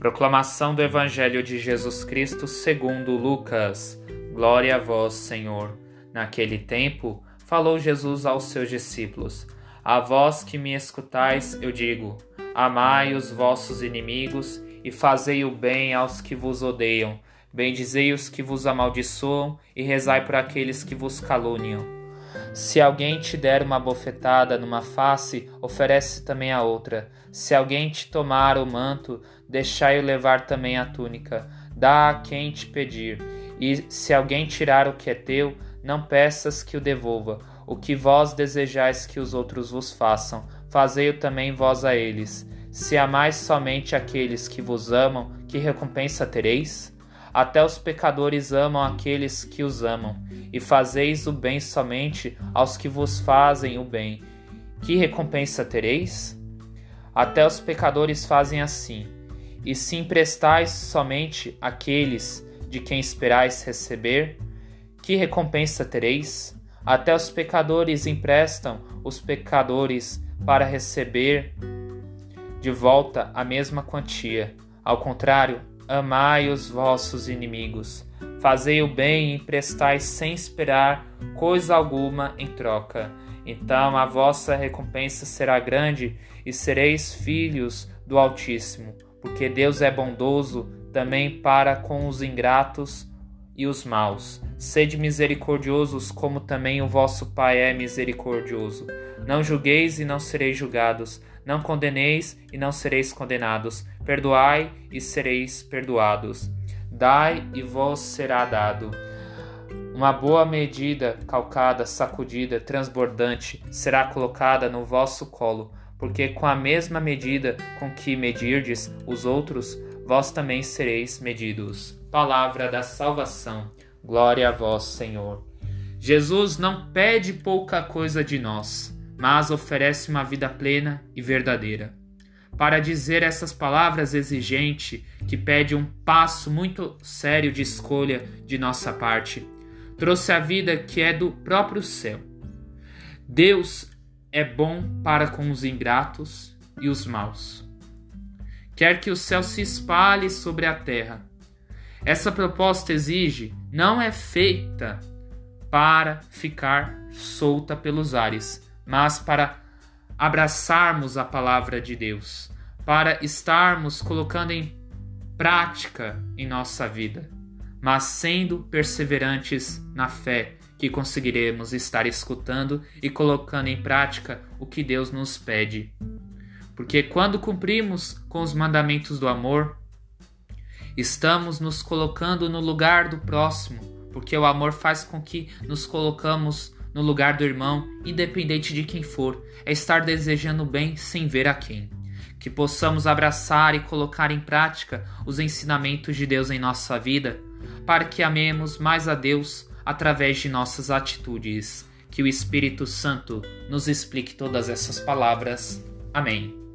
Proclamação do Evangelho de Jesus Cristo segundo Lucas. Glória a vós, Senhor. Naquele tempo, falou Jesus aos seus discípulos: A vós que me escutais, eu digo: Amai os vossos inimigos e fazei o bem aos que vos odeiam. Bendizei os que vos amaldiçoam e rezai por aqueles que vos caluniam. Se alguém te der uma bofetada numa face, oferece também a outra. Se alguém te tomar o manto, deixai-o levar também a túnica. Dá a quem te pedir. E se alguém tirar o que é teu, não peças que o devolva. O que vós desejais que os outros vos façam, fazei-o também vós a eles. Se amais somente aqueles que vos amam, que recompensa tereis? Até os pecadores amam aqueles que os amam, e fazeis o bem somente aos que vos fazem o bem. Que recompensa tereis? Até os pecadores fazem assim. E se emprestais somente àqueles de quem esperais receber, que recompensa tereis? Até os pecadores emprestam os pecadores para receber de volta a mesma quantia. Ao contrário, amai os vossos inimigos. Fazei o bem e emprestai sem esperar coisa alguma em troca. Então a vossa recompensa será grande e sereis filhos do Altíssimo, porque Deus é bondoso também para com os ingratos e os maus. Sede misericordiosos, como também o vosso Pai é misericordioso. Não julgueis e não sereis julgados. Não condeneis e não sereis condenados. Perdoai e sereis perdoados. Dai e vos será dado. Uma boa medida, calcada, sacudida, transbordante, será colocada no vosso colo, porque com a mesma medida com que medirdes os outros, vós também sereis medidos. Palavra da salvação. Glória a vós, Senhor. Jesus não pede pouca coisa de nós mas oferece uma vida plena e verdadeira. Para dizer essas palavras exigente, que pede um passo muito sério de escolha de nossa parte, trouxe a vida que é do próprio céu. Deus é bom para com os ingratos e os maus. Quer que o céu se espalhe sobre a terra. Essa proposta exige, não é feita para ficar solta pelos ares, mas para abraçarmos a palavra de Deus, para estarmos colocando em prática em nossa vida, mas sendo perseverantes na fé que conseguiremos estar escutando e colocando em prática o que Deus nos pede. Porque quando cumprimos com os mandamentos do amor, estamos nos colocando no lugar do próximo, porque o amor faz com que nos colocamos no lugar do irmão, independente de quem for, é estar desejando bem sem ver a quem. Que possamos abraçar e colocar em prática os ensinamentos de Deus em nossa vida, para que amemos mais a Deus através de nossas atitudes. Que o Espírito Santo nos explique todas essas palavras. Amém.